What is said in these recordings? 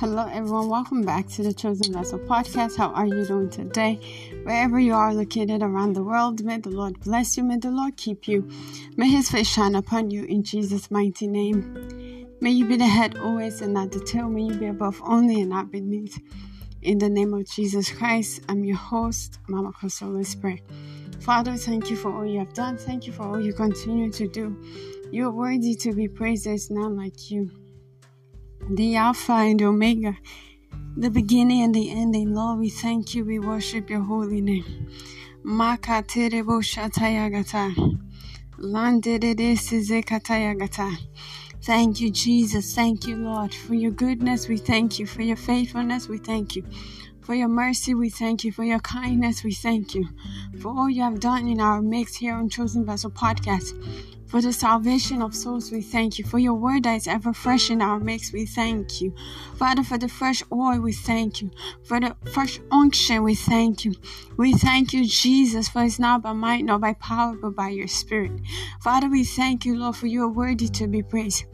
Hello, everyone. Welcome back to the Chosen Vessel podcast. How are you doing today? Wherever you are located around the world, may the Lord bless you. May the Lord keep you. May His face shine upon you in Jesus' mighty name. May you be the head always and not the tail. May you be above only and not beneath. In the name of Jesus Christ, I'm your host, Mama Kosola Pray. Father, thank you for all you have done. Thank you for all you continue to do. You are worthy to be praised. There's none like you the Alpha and the Omega, the beginning and the ending. Lord, we thank you. We worship your holy name. Makaterebo shatayagata. Landededesizekatayagata. Thank you, Jesus. Thank you, Lord, for your goodness. We thank you. For your faithfulness, we thank you. For your mercy, we thank you. For your kindness, we thank you. For all you have done in our mix here on Chosen Vessel Podcast. For the salvation of souls, we thank you. For your word that is ever fresh in our midst, we thank you. Father, for the fresh oil, we thank you. For the fresh unction, we thank you. We thank you, Jesus, for it's not by might nor by power, but by your spirit. Father, we thank you, Lord, for you are worthy to be praised.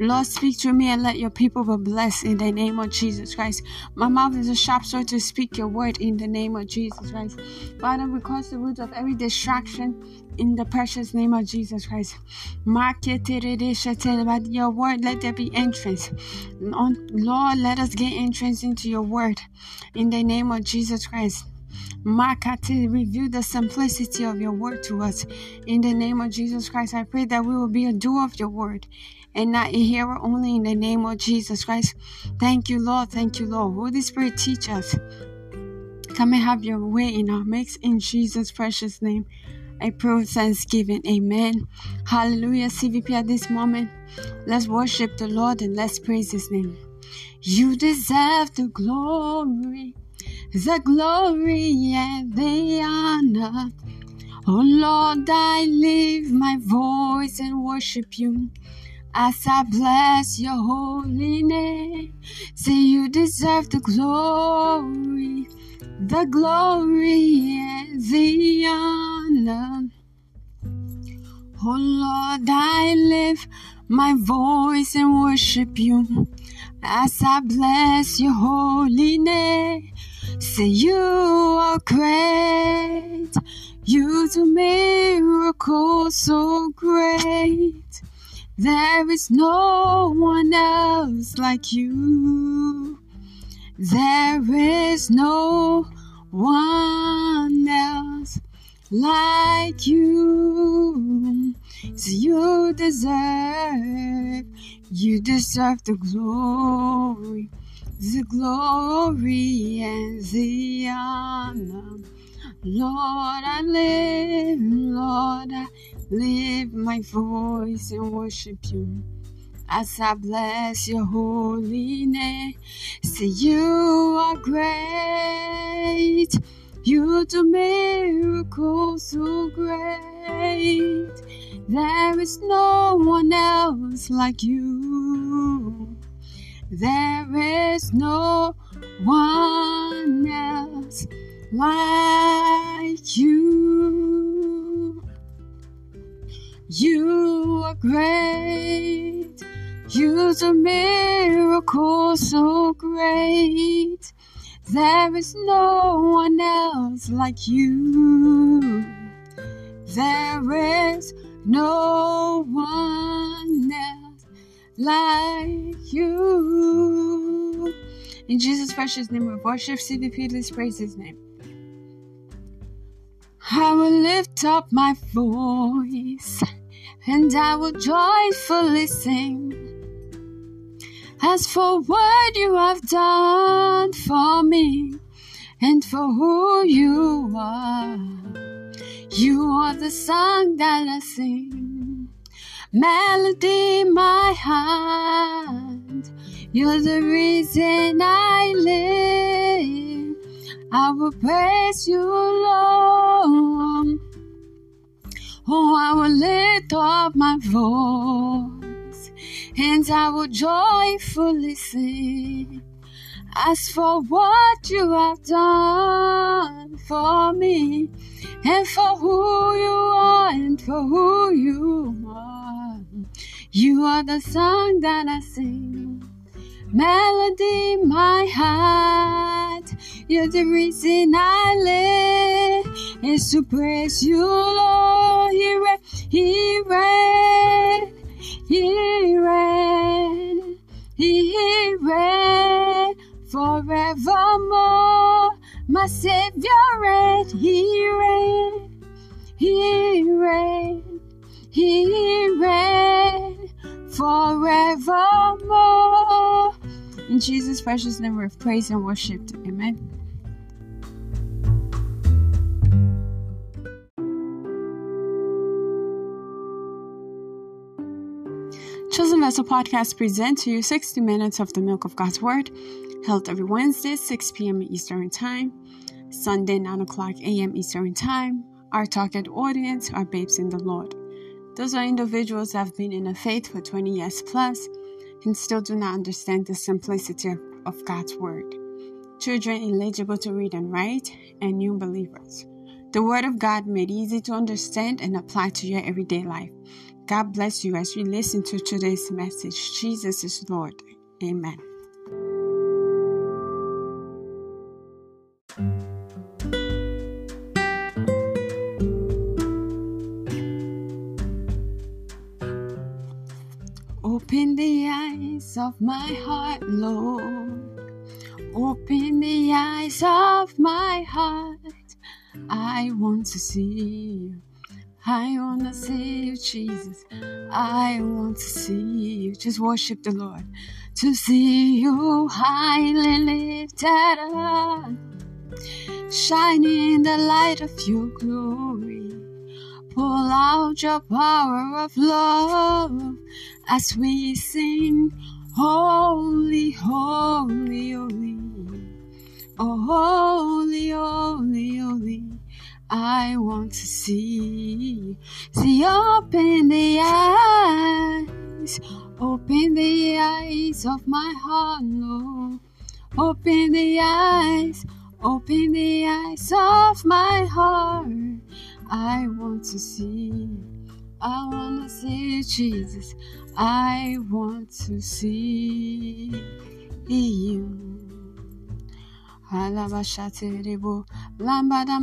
Lord, speak to me and let your people be blessed in the name of Jesus Christ. My mouth is a sharp sword to speak your word in the name of Jesus Christ. Father, we cause the roots of every distraction in the precious name of Jesus Christ. By your word, let there be entrance. Lord, let us get entrance into your word in the name of Jesus Christ. Makati, reveal the simplicity of your word to us. In the name of Jesus Christ, I pray that we will be a doer of your word and not a hearer only in the name of Jesus Christ. Thank you, Lord. Thank you, Lord. Holy Spirit, teach us. Come and have your way in our mix in Jesus' precious name. I thanksgiving. Amen. Hallelujah. CVP at this moment. Let's worship the Lord and let's praise his name. You deserve the glory, the glory and the honor. Oh Lord, I lift my voice and worship you as I bless your holy name. Say you deserve the glory, the glory and the honor. Oh Lord, I lift my voice and worship you as I bless your holy name. Say you are great, you do miracles so great. There is no one else like you. There is no one else like you. So you deserve, you deserve the glory, the glory and the honor. Lord, I live, Lord, I lift my voice and worship you as I bless your holy name. Say you are great. You do miracles so great. There is no one else like you. There is no one else like you. You are great. You do miracles so great. There is no one else like you. There is no one else like you. In Jesus' precious name, we worship CVP. Let's praise His name. I will lift up my voice and I will joyfully sing. As for what you have done for me and for who you are, you are the song that I sing. Melody in my heart, you're the reason I live. I will praise you, Lord. Oh, I will lift up my voice and I will joyfully sing. As for what you have done for me and for who you are and for who you are, You are the song that I sing. Melody, my heart. You're the reason I live. Is to praise you, Lord. He reign, He reign, He reign, He reign forevermore. My Savior reign, He reign, He reign, He reign forevermore. In Jesus' precious name, we praise and worship. Amen. Chosen Vessel Podcast presents to you 60 minutes of the milk of God's Word, held every Wednesday, 6 p.m. Eastern Time, Sunday, 9 o'clock a.m. Eastern Time. Our target audience are babes in the Lord. Those are individuals that have been in the faith for 20 years plus and still do not understand the simplicity of God's Word. Children eligible to read and write, and new believers. The Word of God made easy to understand and apply to your everyday life. God bless you as you listen to today's message. Jesus is Lord. Amen. Open the eyes of my heart, Lord. Open the eyes of my heart. I want to see you. I want to see you, Jesus. I want to see you. Just worship the Lord. To see you highly lifted up, shining in the light of your glory. Pull out your power of love as we sing, Holy, Holy, Holy. Oh, holy, holy, holy. I want to see, see, open the eyes, open the eyes of my heart, Lord. Open the eyes, open the eyes of my heart. I want to see, I want to see Jesus. I want to see you. Alabashaterebo, lambada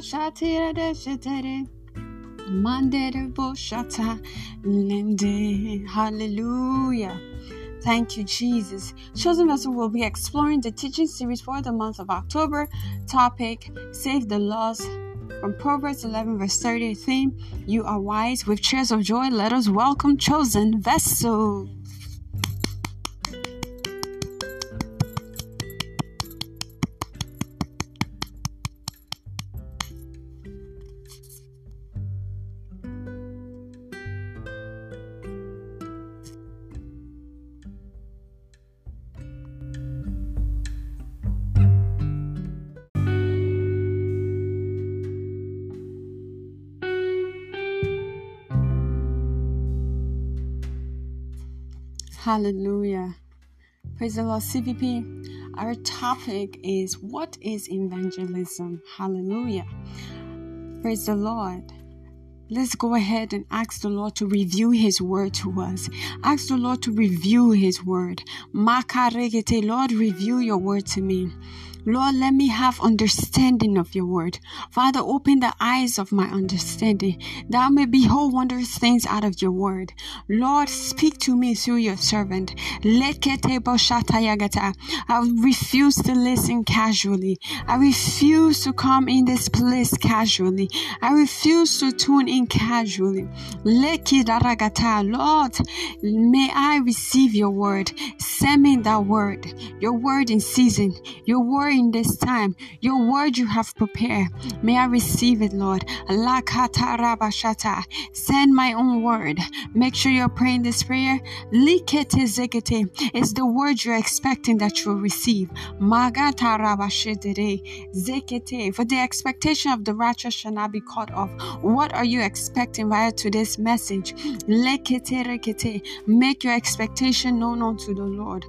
shatire de shetere, shata. Hallelujah. Thank you, Jesus. Chosen Vessel will be exploring the teaching series for the month of October. Topic Save the Lost from Proverbs 11, verse 30, theme You are wise. With cheers of joy, let us welcome Chosen Vessel. Hallelujah. Praise the Lord, CVP. Our topic is what is evangelism? Hallelujah. Praise the Lord. Let's go ahead and ask the Lord to review His word to us. Ask the Lord to review His word. Lord, review your word to me. Lord, let me have understanding of your word. Father, open the eyes of my understanding that I may behold wondrous things out of your word. Lord, speak to me through your servant. I refuse to listen casually. I refuse to come in this place casually. I refuse to tune in casually. Lord, may I receive your word. Send me that word, your word in season, your word in this time, your word you have prepared. May I receive it, Lord. Send my own word. Make sure you're praying this prayer. It's the word you're expecting that you'll receive. For the expectation of the righteous shall not be cut off. What are you expecting right via today's message. Make your expectation known unto the Lord.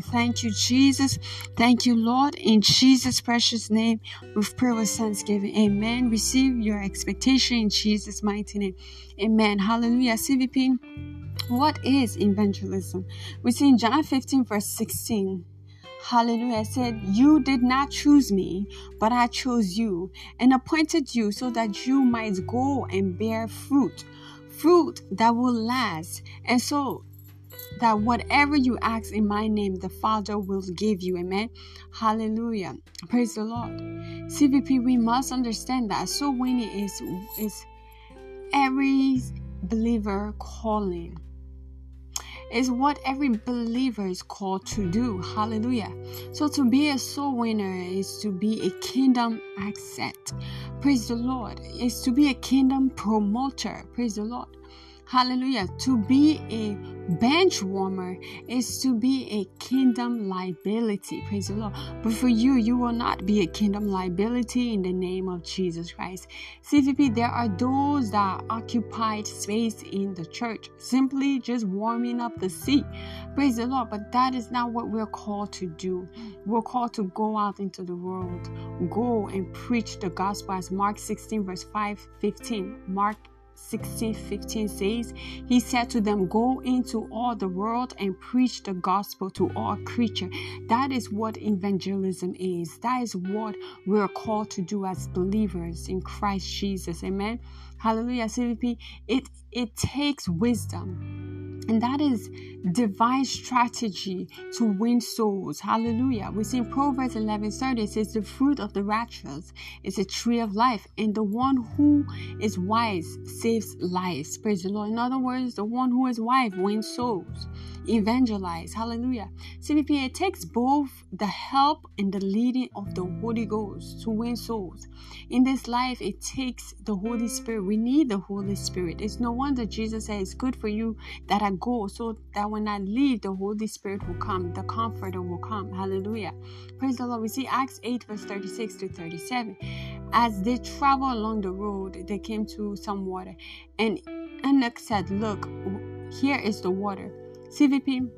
Thank you, Jesus. Thank you, Lord. In Jesus' precious name, with prayer with thanksgiving. Amen. Receive your expectation in Jesus' mighty name. Amen. Hallelujah. CVP. What is evangelism? We see in John 15, verse 16. Hallelujah. Said, You did not choose me, but I chose you and appointed you so that you might go and bear fruit, fruit that will last. And so that whatever you ask in my name, the Father will give you. Amen. Hallelujah. Praise the Lord. CVP, we must understand that so winning is is every believer calling is what every believer is called to do. Hallelujah. So to be a soul winner is to be a kingdom asset. Praise the Lord. Is to be a kingdom promoter. Praise the Lord. Hallelujah. To be a bench warmer is to be a kingdom liability. Praise the Lord. But for you, you will not be a kingdom liability in the name of Jesus Christ. CVP, there are those that occupied space in the church, simply just warming up the seat. Praise the Lord. But that is not what we're called to do. We're called to go out into the world, go and preach the gospel as Mark 16, verse 5 15. Mark 16 15 says, He said to them, Go into all the world and preach the gospel to all creature. That is what evangelism is. That is what we're called to do as believers in Christ Jesus. Amen. Hallelujah. CVP, it it takes wisdom and that is divine strategy to win souls. Hallelujah. We see in Proverbs 11 30, it says, The fruit of the righteous is a tree of life, and the one who is wise saves lives. Praise the Lord. In other words, the one who is wise wins souls evangelize. Hallelujah. CVP, it takes both the help and the leading of the Holy Ghost to win souls. In this life, it takes the Holy Spirit. We need the Holy Spirit. It's no wonder Jesus said it's good for you that I go so that when I leave, the Holy Spirit will come, the Comforter will come. Hallelujah. Praise the Lord. We see Acts 8, verse 36 to 37. As they travel along the road, they came to some water. And eunuch said, Look, here is the water CVP,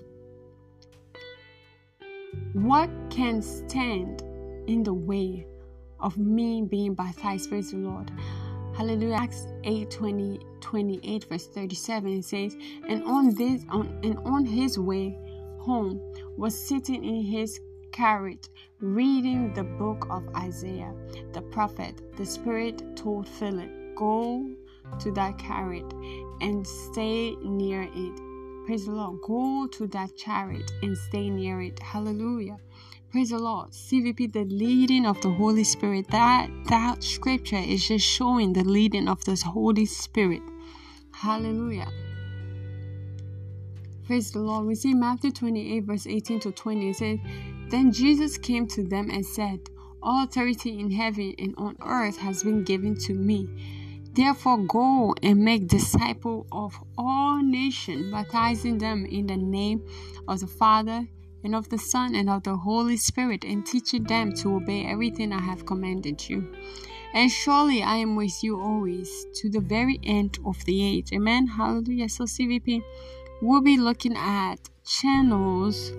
what can stand in the way of me being baptized? Praise the Lord. Hallelujah. Acts 8 20, 28, verse 37 it says, And on this on and on his way home was sitting in his carriage reading the book of Isaiah the prophet. The Spirit told Philip, Go to that carriage and stay near it. Praise the Lord. Go to that chariot and stay near it. Hallelujah. Praise the Lord. CVP, the leading of the Holy Spirit. That that scripture is just showing the leading of this Holy Spirit. Hallelujah. Praise the Lord. We see Matthew 28, verse 18 to 20. It says, Then Jesus came to them and said, All authority in heaven and on earth has been given to me. Therefore, go and make disciples of all nations, baptizing them in the name of the Father and of the Son and of the Holy Spirit, and teaching them to obey everything I have commanded you. And surely I am with you always to the very end of the age. Amen. Hallelujah. So, CVP, we'll be looking at channels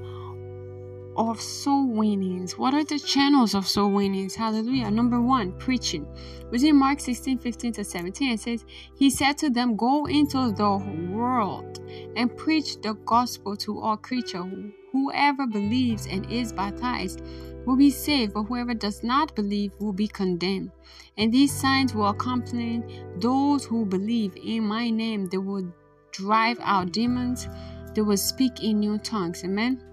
of soul winnings. What are the channels of soul winnings? Hallelujah. Number one, preaching. Within Mark 16, 15 to 17, it says, He said to them, Go into the world and preach the gospel to all creatures. Whoever believes and is baptized will be saved, but whoever does not believe will be condemned. And these signs will accompany those who believe in my name. They will drive out demons, they will speak in new tongues. Amen.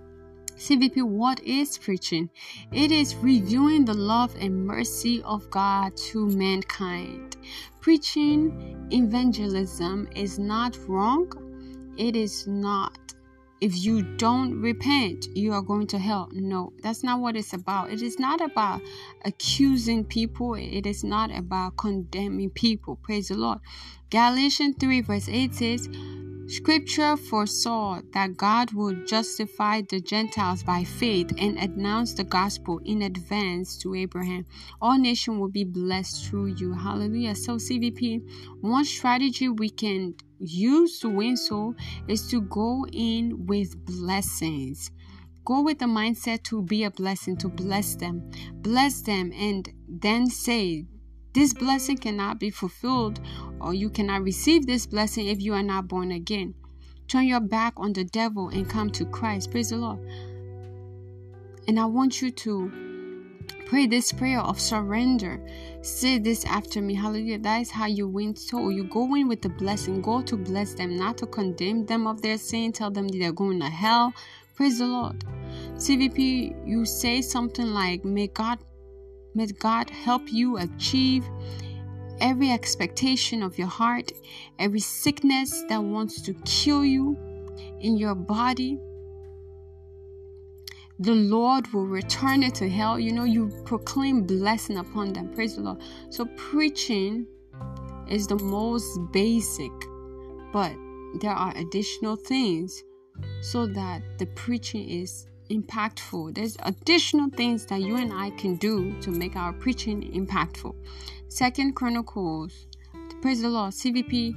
CVP, what is preaching? It is reviewing the love and mercy of God to mankind. Preaching evangelism is not wrong. It is not. If you don't repent, you are going to hell. No, that's not what it's about. It is not about accusing people, it is not about condemning people. Praise the Lord. Galatians 3, verse 8 says, Scripture foresaw that God would justify the Gentiles by faith and announce the gospel in advance to Abraham. All nations will be blessed through you. Hallelujah. So, CVP, one strategy we can use to win soul is to go in with blessings. Go with the mindset to be a blessing, to bless them. Bless them and then say, this blessing cannot be fulfilled, or you cannot receive this blessing if you are not born again. Turn your back on the devil and come to Christ. Praise the Lord. And I want you to pray this prayer of surrender. Say this after me. Hallelujah. That is how you win soul. You go in with the blessing. Go to bless them, not to condemn them of their sin. Tell them they're going to hell. Praise the Lord. CVP, you say something like, May God May God help you achieve every expectation of your heart, every sickness that wants to kill you in your body. The Lord will return it to hell. You know, you proclaim blessing upon them. Praise the Lord. So, preaching is the most basic, but there are additional things so that the preaching is impactful. There's additional things that you and I can do to make our preaching impactful. Second Chronicles, praise the Lord, CVP,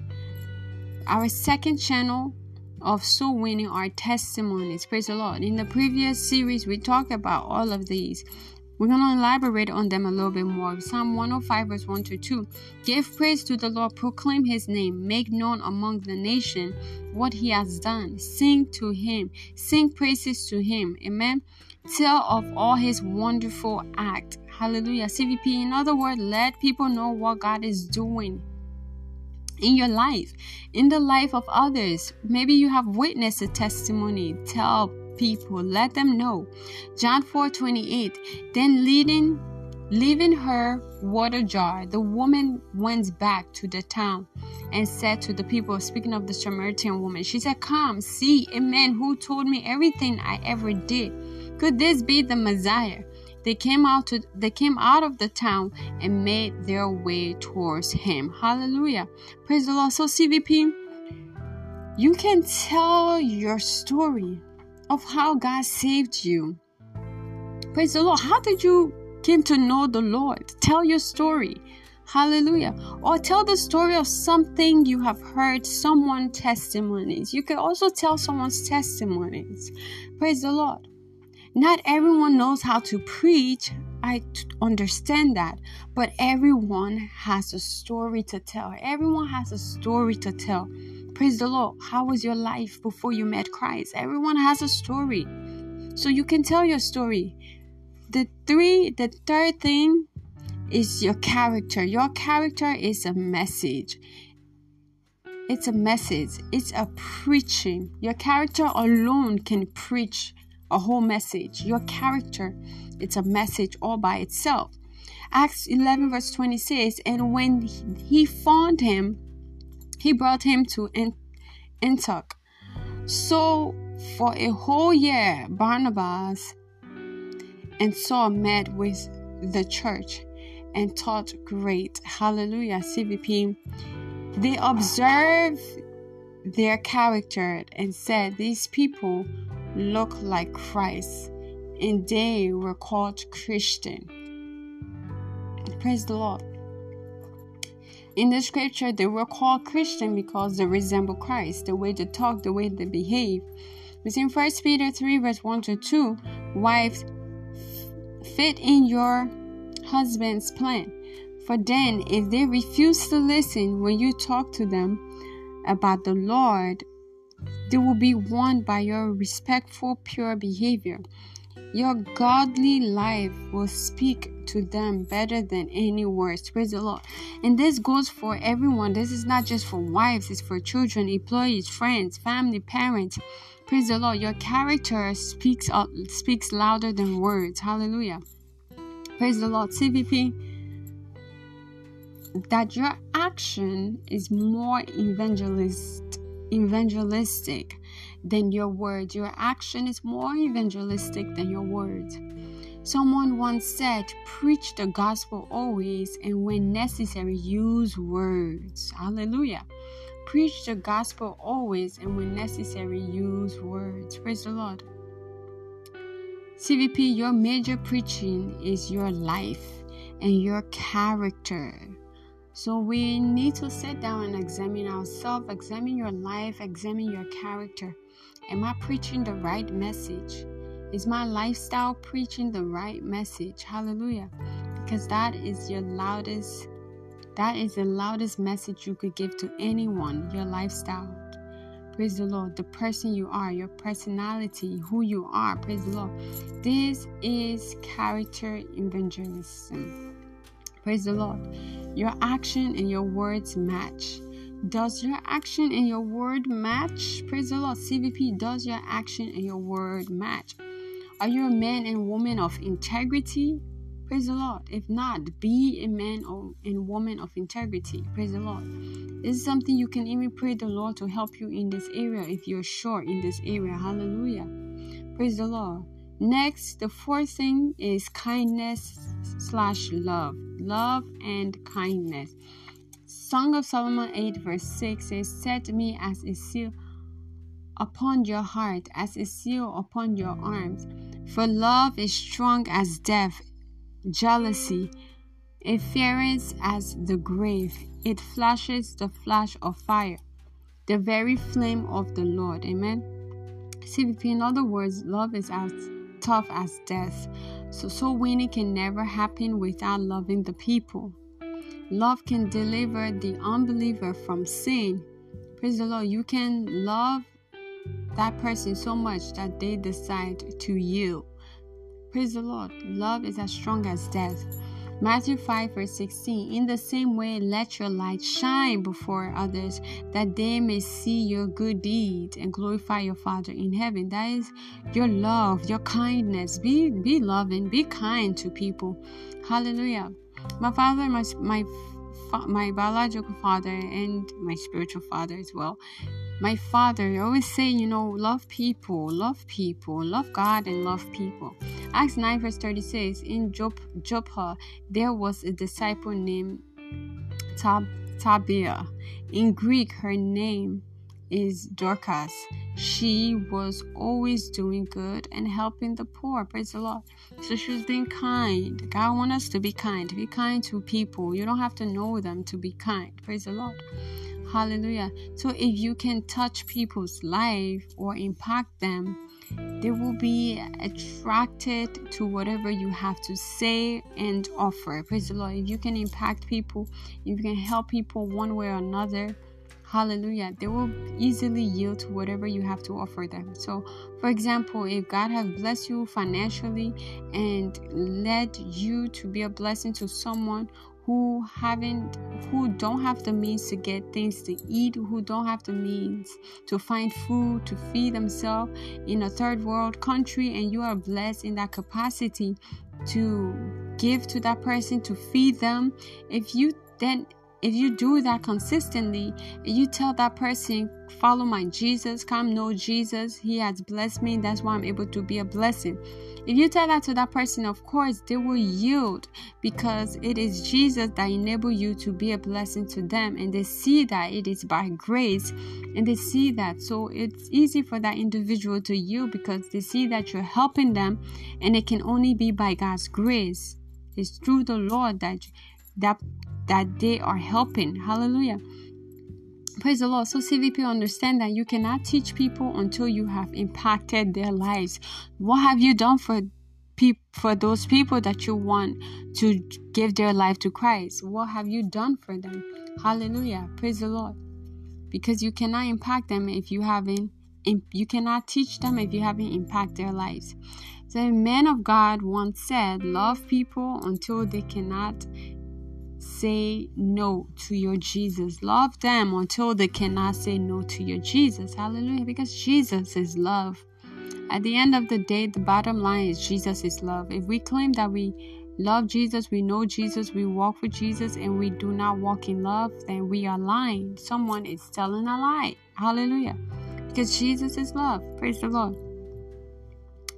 our second channel of soul winning our testimonies. Praise the Lord. In the previous series, we talked about all of these. We're going to elaborate on them a little bit more. Psalm 105, verse 1 to 2. Give praise to the Lord, proclaim his name, make known among the nation what he has done. Sing to him, sing praises to him. Amen. Tell of all his wonderful act. Hallelujah. CVP, in other words, let people know what God is doing in your life, in the life of others. Maybe you have witnessed a testimony. Tell people. Let them know. John 4 28. Then leading leaving her water jar, the woman went back to the town and said to the people, speaking of the Samaritan woman, she said, Come, see a man who told me everything I ever did. Could this be the Messiah? They came out to they came out of the town and made their way towards him. Hallelujah. Praise the Lord. So CVP, you can tell your story of how God saved you. Praise the Lord. How did you came to know the Lord? Tell your story. Hallelujah. Or tell the story of something you have heard someone testimonies. You can also tell someone's testimonies. Praise the Lord. Not everyone knows how to preach. I understand that. But everyone has a story to tell. Everyone has a story to tell. Praise the Lord. How was your life before you met Christ? Everyone has a story. So you can tell your story. The three, the third thing is your character. Your character is a message. It's a message. It's a preaching. Your character alone can preach a whole message. Your character, it's a message all by itself. Acts 11, verse 20 says, And when he found him, he brought him to Antioch. So for a whole year, Barnabas and Saul met with the church and taught great. Hallelujah, CVP. They observed their character and said, These people look like Christ, and they were called Christian. Praise the Lord. In the scripture, they were called Christian because they resemble Christ, the way they talk, the way they behave. It's in 1 Peter 3, verse 1 to 2. Wives, fit in your husband's plan. For then, if they refuse to listen when you talk to them about the Lord, they will be won by your respectful, pure behavior. Your godly life will speak to them better than any words. Praise the Lord. And this goes for everyone. This is not just for wives, it's for children, employees, friends, family, parents. Praise the Lord. Your character speaks speaks louder than words. Hallelujah. Praise the Lord. CVP that your action is more evangelist evangelistic than your words. Your action is more evangelistic than your words. Someone once said, Preach the gospel always, and when necessary, use words. Hallelujah. Preach the gospel always and when necessary, use words. Praise the Lord. CVP, your major preaching is your life and your character. So we need to sit down and examine ourselves, examine your life, examine your character. Am I preaching the right message? Is my lifestyle preaching the right message? Hallelujah. Because that is your loudest that is the loudest message you could give to anyone, your lifestyle. Praise the Lord. The person you are, your personality, who you are. Praise the Lord. This is character evangelism. Praise the Lord. Your action and your words match. Does your action and your word match? Praise the Lord. CVP, does your action and your word match? Are you a man and woman of integrity? Praise the Lord. If not, be a man or and woman of integrity. Praise the Lord. This is something you can even pray the Lord to help you in this area if you're sure in this area. Hallelujah. Praise the Lord. Next, the fourth thing is kindness slash love. Love and kindness. Song of Solomon 8 verse 6 says, Set me as a seal upon your heart, as a seal upon your arms. For love is strong as death, jealousy. Fears as the grave. It flashes the flash of fire, the very flame of the Lord. Amen. CVP, in other words, love is as tough as death. So, so winning can never happen without loving the people. Love can deliver the unbeliever from sin. Praise the Lord. You can love that person so much that they decide to yield. Praise the Lord. Love is as strong as death. Matthew 5, verse 16. In the same way, let your light shine before others, that they may see your good deeds and glorify your Father in heaven. That is your love, your kindness. Be be loving, be kind to people. Hallelujah. My father, my my my biological father, and my spiritual father as well my father always say, you know, love people, love people, love God and love people. Acts 9 verse 36, in Jop- Joppa, there was a disciple named Tab- Tabia. In Greek, her name is Dorcas. She was always doing good and helping the poor. Praise the Lord. So she was being kind. God wants us to be kind. Be kind to people. You don't have to know them to be kind. Praise the Lord. Hallelujah. So if you can touch people's life or impact them, they will be attracted to whatever you have to say and offer. Praise the Lord. If you can impact people, if you can help people one way or another, hallelujah, they will easily yield to whatever you have to offer them. So, for example, if God has blessed you financially and led you to be a blessing to someone who haven't who don't have the means to get things to eat who don't have the means to find food to feed themselves in a third world country and you are blessed in that capacity to give to that person to feed them. If you then if you do that consistently you tell that person follow my jesus come know jesus he has blessed me that's why i'm able to be a blessing. If you tell that to that person of course they will yield because it is jesus that enable you to be a blessing to them and they see that it is by grace and they see that. So it's easy for that individual to yield because they see that you're helping them and it can only be by god's grace. It's through the lord that that that they are helping. Hallelujah. Praise the Lord. So CVP understand that you cannot teach people until you have impacted their lives. What have you done for people for those people that you want to give their life to Christ? What have you done for them? Hallelujah. Praise the Lord. Because you cannot impact them if you haven't you cannot teach them if you haven't impacted their lives. The man of God once said, Love people until they cannot say no to your Jesus. Love them until they cannot say no to your Jesus. Hallelujah. Because Jesus is love. At the end of the day, the bottom line is Jesus is love. If we claim that we love Jesus, we know Jesus, we walk with Jesus, and we do not walk in love, then we are lying. Someone is telling a lie. Hallelujah. Because Jesus is love. Praise the Lord.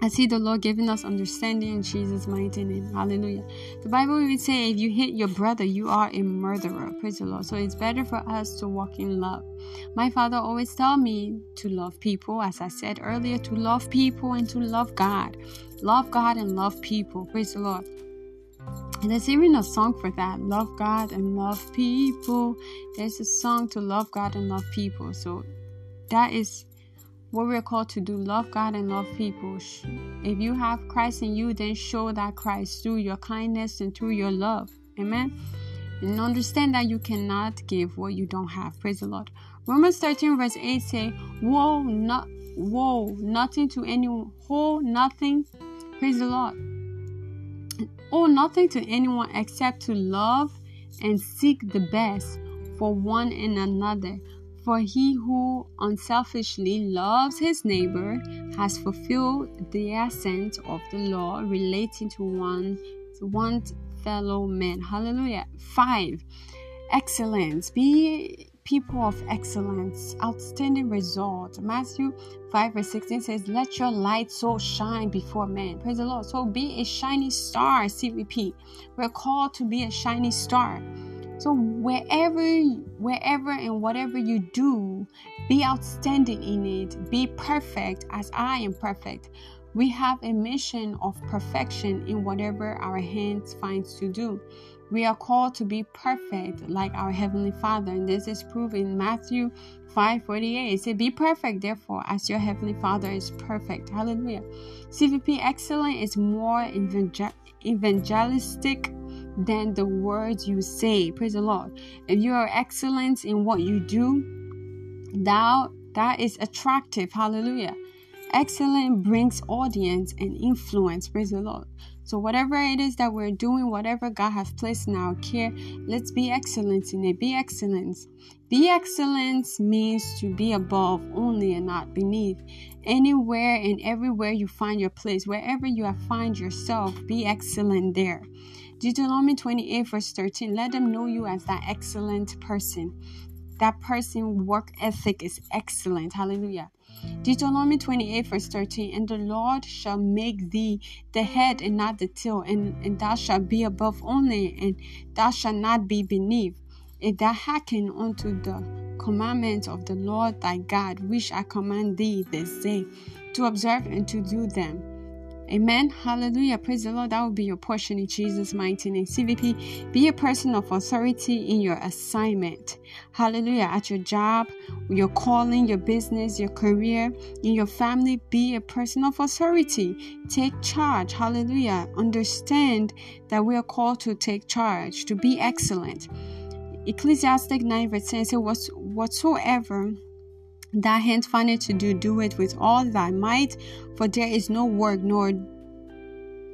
I see the Lord giving us understanding in Jesus' mighty name. Hallelujah. The Bible even say if you hit your brother, you are a murderer. Praise the Lord. So it's better for us to walk in love. My father always tell me to love people, as I said earlier, to love people and to love God. Love God and love people. Praise the Lord. And there's even a song for that. Love God and love people. There's a song to love God and love people. So that is what we're called to do love God and love people. If you have Christ in you, then show that Christ through your kindness and through your love. Amen. And understand that you cannot give what you don't have. Praise the Lord. Romans 13, verse 8 say, Woe, not woe, nothing to anyone, woe, nothing. Praise the Lord. Owe nothing to anyone except to love and seek the best for one and another for he who unselfishly loves his neighbor has fulfilled the essence of the law relating to one to fellow man. Hallelujah. Five. Excellence. Be people of excellence, outstanding result. Matthew 5 verse 16 says, Let your light so shine before men. Praise the Lord. So be a shining star, CVP. We're called to be a shining star. So wherever wherever and whatever you do, be outstanding in it. Be perfect as I am perfect. We have a mission of perfection in whatever our hands finds to do. We are called to be perfect like our heavenly Father, and this is proven in Matthew 5:48. It says, "Be perfect, therefore, as your heavenly Father is perfect." Hallelujah. CVP excellent is more evangelistic than the words you say. Praise the Lord. If you are excellent in what you do, thou that is attractive. Hallelujah. Excellent brings audience and influence. Praise the Lord. So whatever it is that we're doing, whatever God has placed in our care, let's be excellent in it. Be excellence. Be excellence means to be above only and not beneath. Anywhere and everywhere you find your place, wherever you find yourself, be excellent there. Deuteronomy 28, verse 13 let them know you as that excellent person. That person work ethic is excellent. Hallelujah. Deuteronomy 28, verse 13 And the Lord shall make thee the head and not the tail, and, and thou shalt be above only, and thou shalt not be beneath. If thou hearken unto the commandments of the Lord thy God, which I command thee this day, to observe and to do them Amen. Hallelujah. Praise the Lord. That will be your portion in Jesus' mighty name. CVP, be a person of authority in your assignment. Hallelujah. At your job, your calling, your business, your career, in your family, be a person of authority. Take charge. Hallelujah. Understand that we are called to take charge, to be excellent. Ecclesiastic 9 verse 10 says, Whatsoever Thy hand findeth to do, do it with all thy might, for there is no work nor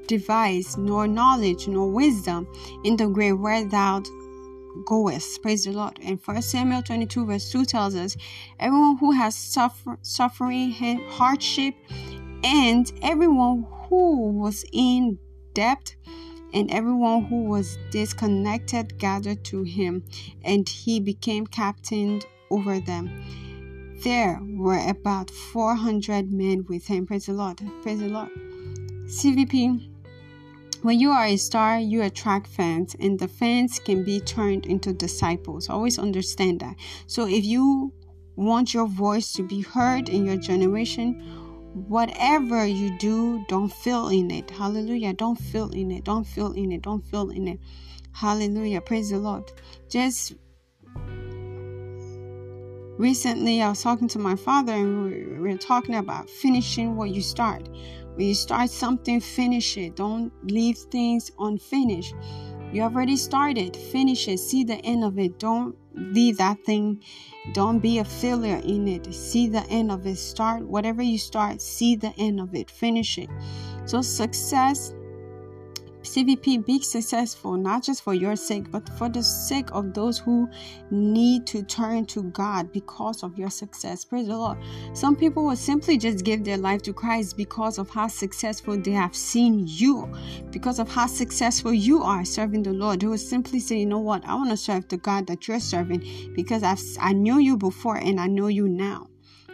device, nor knowledge, nor wisdom in the grave where thou goest. Praise the Lord. And 1 Samuel 22, verse 2 tells us everyone who has suffer, suffering, hardship, and everyone who was in debt and everyone who was disconnected gathered to him, and he became captain over them. There were about 400 men with him. Praise the Lord. Praise the Lord. CVP. When you are a star, you attract fans, and the fans can be turned into disciples. Always understand that. So, if you want your voice to be heard in your generation, whatever you do, don't feel in it. Hallelujah. Don't feel in it. Don't feel in it. Don't feel in it. Hallelujah. Praise the Lord. Just recently I was talking to my father and we were talking about finishing what you start. When you start something, finish it. Don't leave things unfinished. You already started, finish it. See the end of it. Don't leave that thing. Don't be a failure in it. See the end of it. Start whatever you start, see the end of it. Finish it. So, success CVP, be successful, not just for your sake, but for the sake of those who need to turn to God because of your success. Praise the Lord. Some people will simply just give their life to Christ because of how successful they have seen you, because of how successful you are serving the Lord. They will simply say, you know what, I want to serve the God that you're serving because I've, I knew you before and I know you now.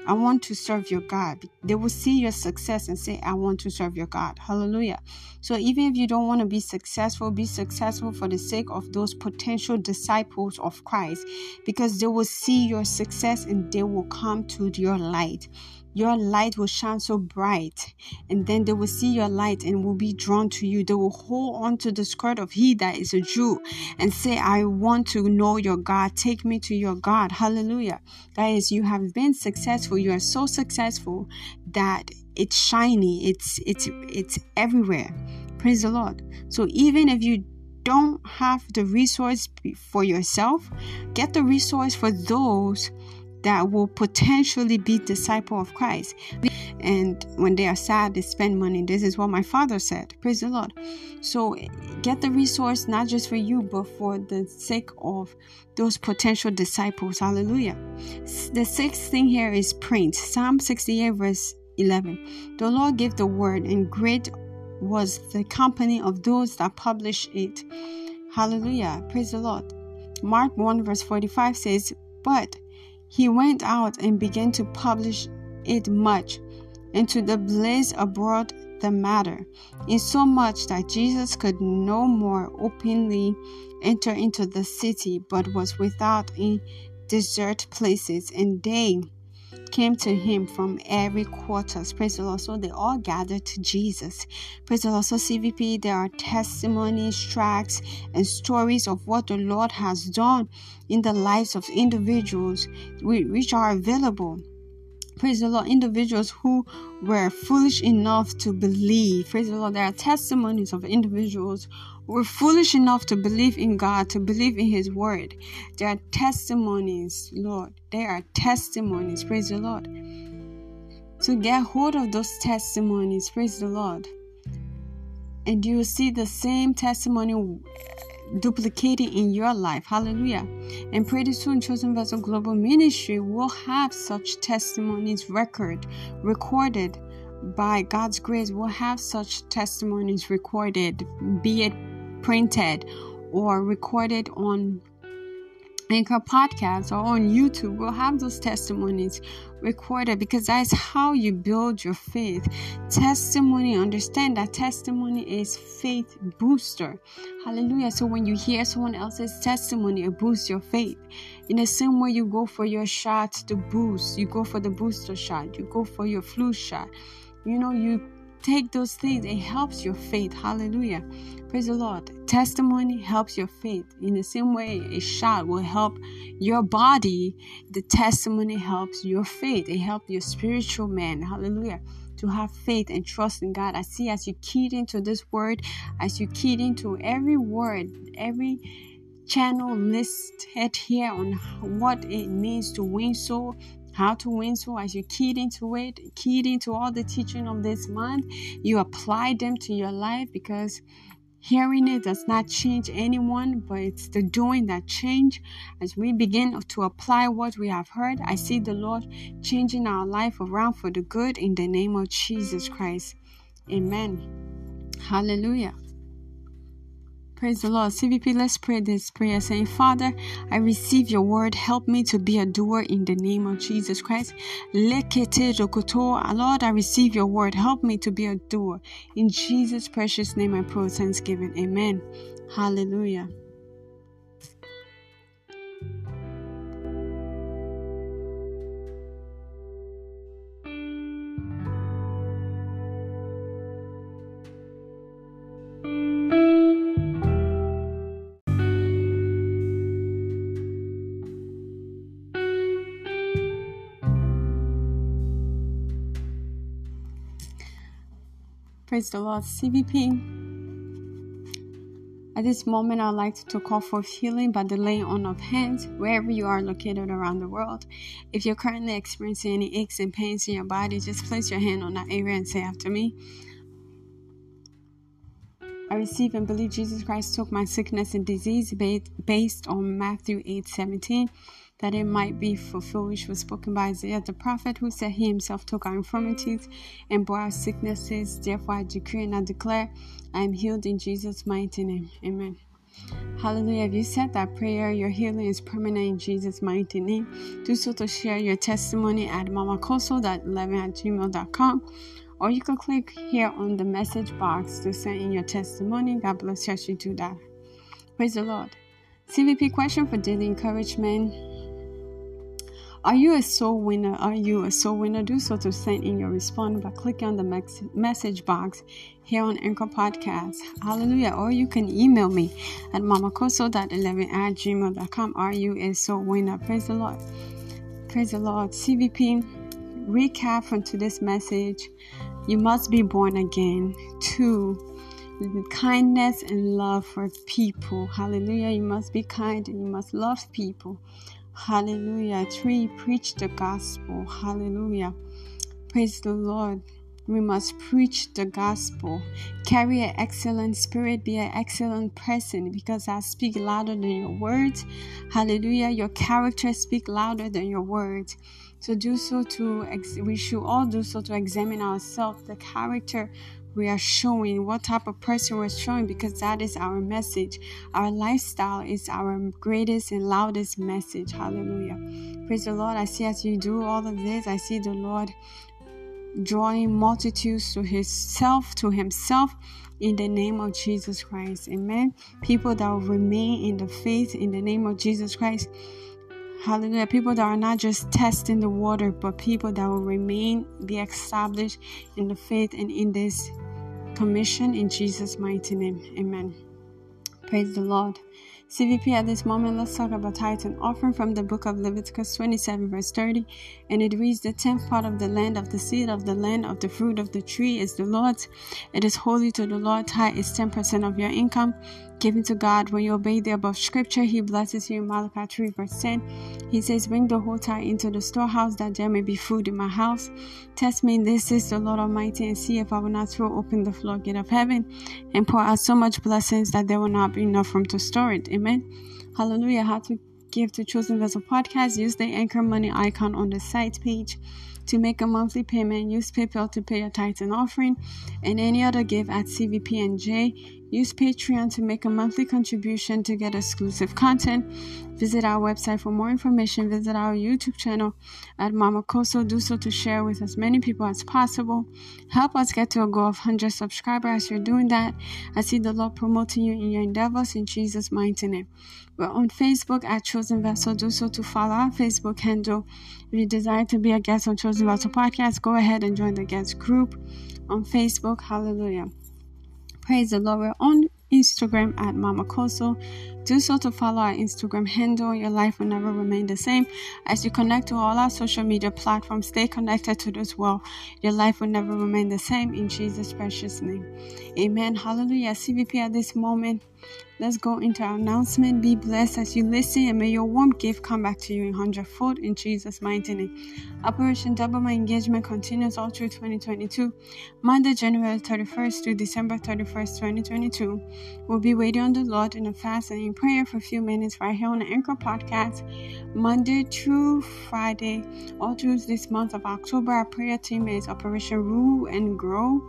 I want to serve your God. They will see your success and say, I want to serve your God. Hallelujah. So even if you don't want to be successful, be successful for the sake of those potential disciples of Christ because they will see your success and they will come to your light your light will shine so bright and then they will see your light and will be drawn to you. They will hold on to the skirt of he that is a jew and say i want to know your god. Take me to your god. Hallelujah. Guys you have been successful. You are so successful that it's shiny. It's it's it's everywhere. Praise the lord. So even if you don't have the resource for yourself get the resource for those that will potentially be disciple of Christ. And when they are sad, they spend money. This is what my father said. Praise the Lord. So get the resource not just for you, but for the sake of those potential disciples. Hallelujah. The sixth thing here is print. Psalm 68, verse 11. The Lord gave the word, and great was the company of those that published it. Hallelujah. Praise the Lord. Mark 1 verse 45 says, But he went out and began to publish it much, and to the blaze abroad the matter, insomuch that Jesus could no more openly enter into the city, but was without in desert places, and they came to him from every quarter. Praise the Lord. So they all gathered to Jesus. Praise the Lord. So CVP, there are testimonies, tracks, and stories of what the Lord has done in the lives of individuals which are available praise the Lord, individuals who were foolish enough to believe. Praise the Lord. There are testimonies of individuals were foolish enough to believe in God, to believe in His word. There are testimonies, Lord. There are testimonies. Praise the Lord. To get hold of those testimonies, praise the Lord. And you will see the same testimony duplicated in your life. Hallelujah. And pretty soon, Chosen Vessel Global Ministry will have such testimonies record recorded by God's grace. We'll have such testimonies recorded, be it printed or recorded on Anchor podcast or on YouTube, we'll have those testimonies recorded because that's how you build your faith. Testimony, understand that testimony is faith booster. Hallelujah. So when you hear someone else's testimony, it boosts your faith. In the same way you go for your shot to boost, you go for the booster shot, you go for your flu shot. You know, you take those things, it helps your faith. Hallelujah. Praise the Lord. Testimony helps your faith. In the same way a shot will help your body, the testimony helps your faith. It helps your spiritual man. Hallelujah. To have faith and trust in God. I see as you keyed into this word, as you keyed into every word, every channel listed here on what it means to win soul how to win so as you keyed into it keyed into all the teaching of this month you apply them to your life because hearing it does not change anyone but it's the doing that change. As we begin to apply what we have heard i see the lord changing our life around for the good in the name of jesus christ. Amen. Hallelujah Praise the Lord. CVP, let's pray this prayer saying, Father, I receive your word. Help me to be a doer in the name of Jesus Christ. Lord, I receive your word. Help me to be a doer. In Jesus' precious name, I pray thanksgiving. Amen. Hallelujah. Praise the Lord. CVP. At this moment, I'd like to call for healing by the laying on of hands wherever you are located around the world. If you're currently experiencing any aches and pains in your body, just place your hand on that area and say after me. I receive and believe Jesus Christ took my sickness and disease based on Matthew 8 17 that it might be fulfilled, which was spoken by Isaiah the prophet, who said he himself took our infirmities and bore our sicknesses. Therefore, I decree and I declare I am healed in Jesus' mighty name. Amen. Hallelujah. If you said that prayer, your healing is permanent in Jesus' mighty name. Do so to share your testimony at mamakosso.11 at gmail.com. Or you can click here on the message box to send in your testimony. God bless you as you do that. Praise the Lord. CVP question for daily encouragement. Are you a soul winner? Are you a soul winner? Do so to send in your response by clicking on the message box here on Anchor Podcast. Hallelujah. Or you can email me at mamakosso.11 at gmail.com. Are you a soul winner? Praise the Lord. Praise the Lord. CVP recap from today's message. You must be born again. Two, kindness and love for people. Hallelujah. You must be kind and you must love people. Hallelujah. Three, preach the gospel. Hallelujah. Praise the Lord. We must preach the gospel. Carry an excellent spirit. Be an excellent person because I speak louder than your words. Hallelujah. Your character speak louder than your words. So do so to we should all do so to examine ourselves, the character we are showing, what type of person we're showing, because that is our message. Our lifestyle is our greatest and loudest message. Hallelujah. Praise the Lord. I see as you do all of this, I see the Lord drawing multitudes to Himself, to Himself in the name of Jesus Christ. Amen. People that will remain in the faith in the name of Jesus Christ. Hallelujah. People that are not just testing the water, but people that will remain, be established in the faith and in this commission in Jesus' mighty name. Amen. Praise the Lord. CVP at this moment, let's talk about tithe and offering from the book of Leviticus 27, verse 30. And it reads, The tenth part of the land, of the seed of the land, of the fruit of the tree is the Lord's. It is holy to the Lord. Tithe is 10% of your income given to God. When you obey the above scripture, He blesses you Malachi 3, verse 10. He says, Bring the whole tithe into the storehouse, that there may be food in my house. Test me, this is the Lord Almighty, and see if I will not throw open the floodgate of heaven and pour out so much blessings that there will not be enough room to store it. Amen. Hallelujah. How to give to Chosen Vessel Podcast. Use the Anchor Money icon on the site page to make a monthly payment. Use PayPal to pay your tithes and offering, and any other give at CVP and J. Use Patreon to make a monthly contribution to get exclusive content. Visit our website for more information. Visit our YouTube channel at Mama Kosso. Do so to share with as many people as possible. Help us get to a goal of 100 subscribers as you're doing that. I see the Lord promoting you in your endeavors in Jesus' mighty name. We're on Facebook at Chosen Vessel. Do so to follow our Facebook handle. If you desire to be a guest on Chosen Vessel Podcast, go ahead and join the guest group on Facebook. Hallelujah. Praise the Lord. We're on Instagram at Mama Kosso. Do so to follow our Instagram handle. Your life will never remain the same. As you connect to all our social media platforms, stay connected to this world. Your life will never remain the same in Jesus' precious name. Amen. Hallelujah. CVP at this moment. Let's go into our announcement. Be blessed as you listen, and may your warm gift come back to you in hundredfold in Jesus' mighty name. Operation Double My Engagement continues all through 2022. Monday, January 31st to December 31st, 2022. We'll be waiting on the Lord in a fast and in prayer for a few minutes right here on the Anchor Podcast. Monday through Friday, all through this month of October, our prayer team is Operation Rule and Grow.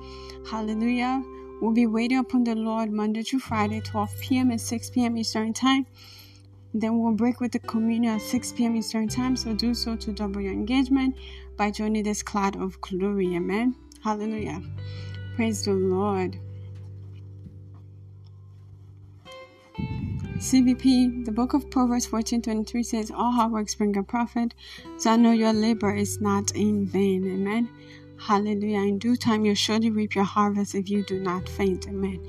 Hallelujah. We'll be waiting upon the Lord Monday through Friday, 12 p.m. and 6 p.m. Eastern Time. Then we'll break with the communion at 6 p.m. Eastern Time. So do so to double your engagement by joining this cloud of glory. Amen. Hallelujah. Praise the Lord. CVP, the book of Proverbs 14:23 says, All hard works bring a profit, so I know your labor is not in vain. Amen. Hallelujah. In due time, you'll surely reap your harvest if you do not faint. Amen.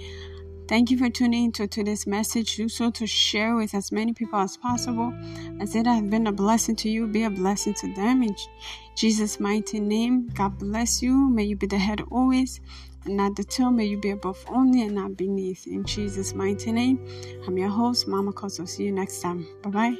Thank you for tuning into today's message. Do so to share with as many people as possible. As it has been a blessing to you, be a blessing to them. In Jesus' mighty name, God bless you. May you be the head always and not the tail. May you be above only and not beneath. In Jesus' mighty name, I'm your host, Mama Kosso. See you next time. Bye bye.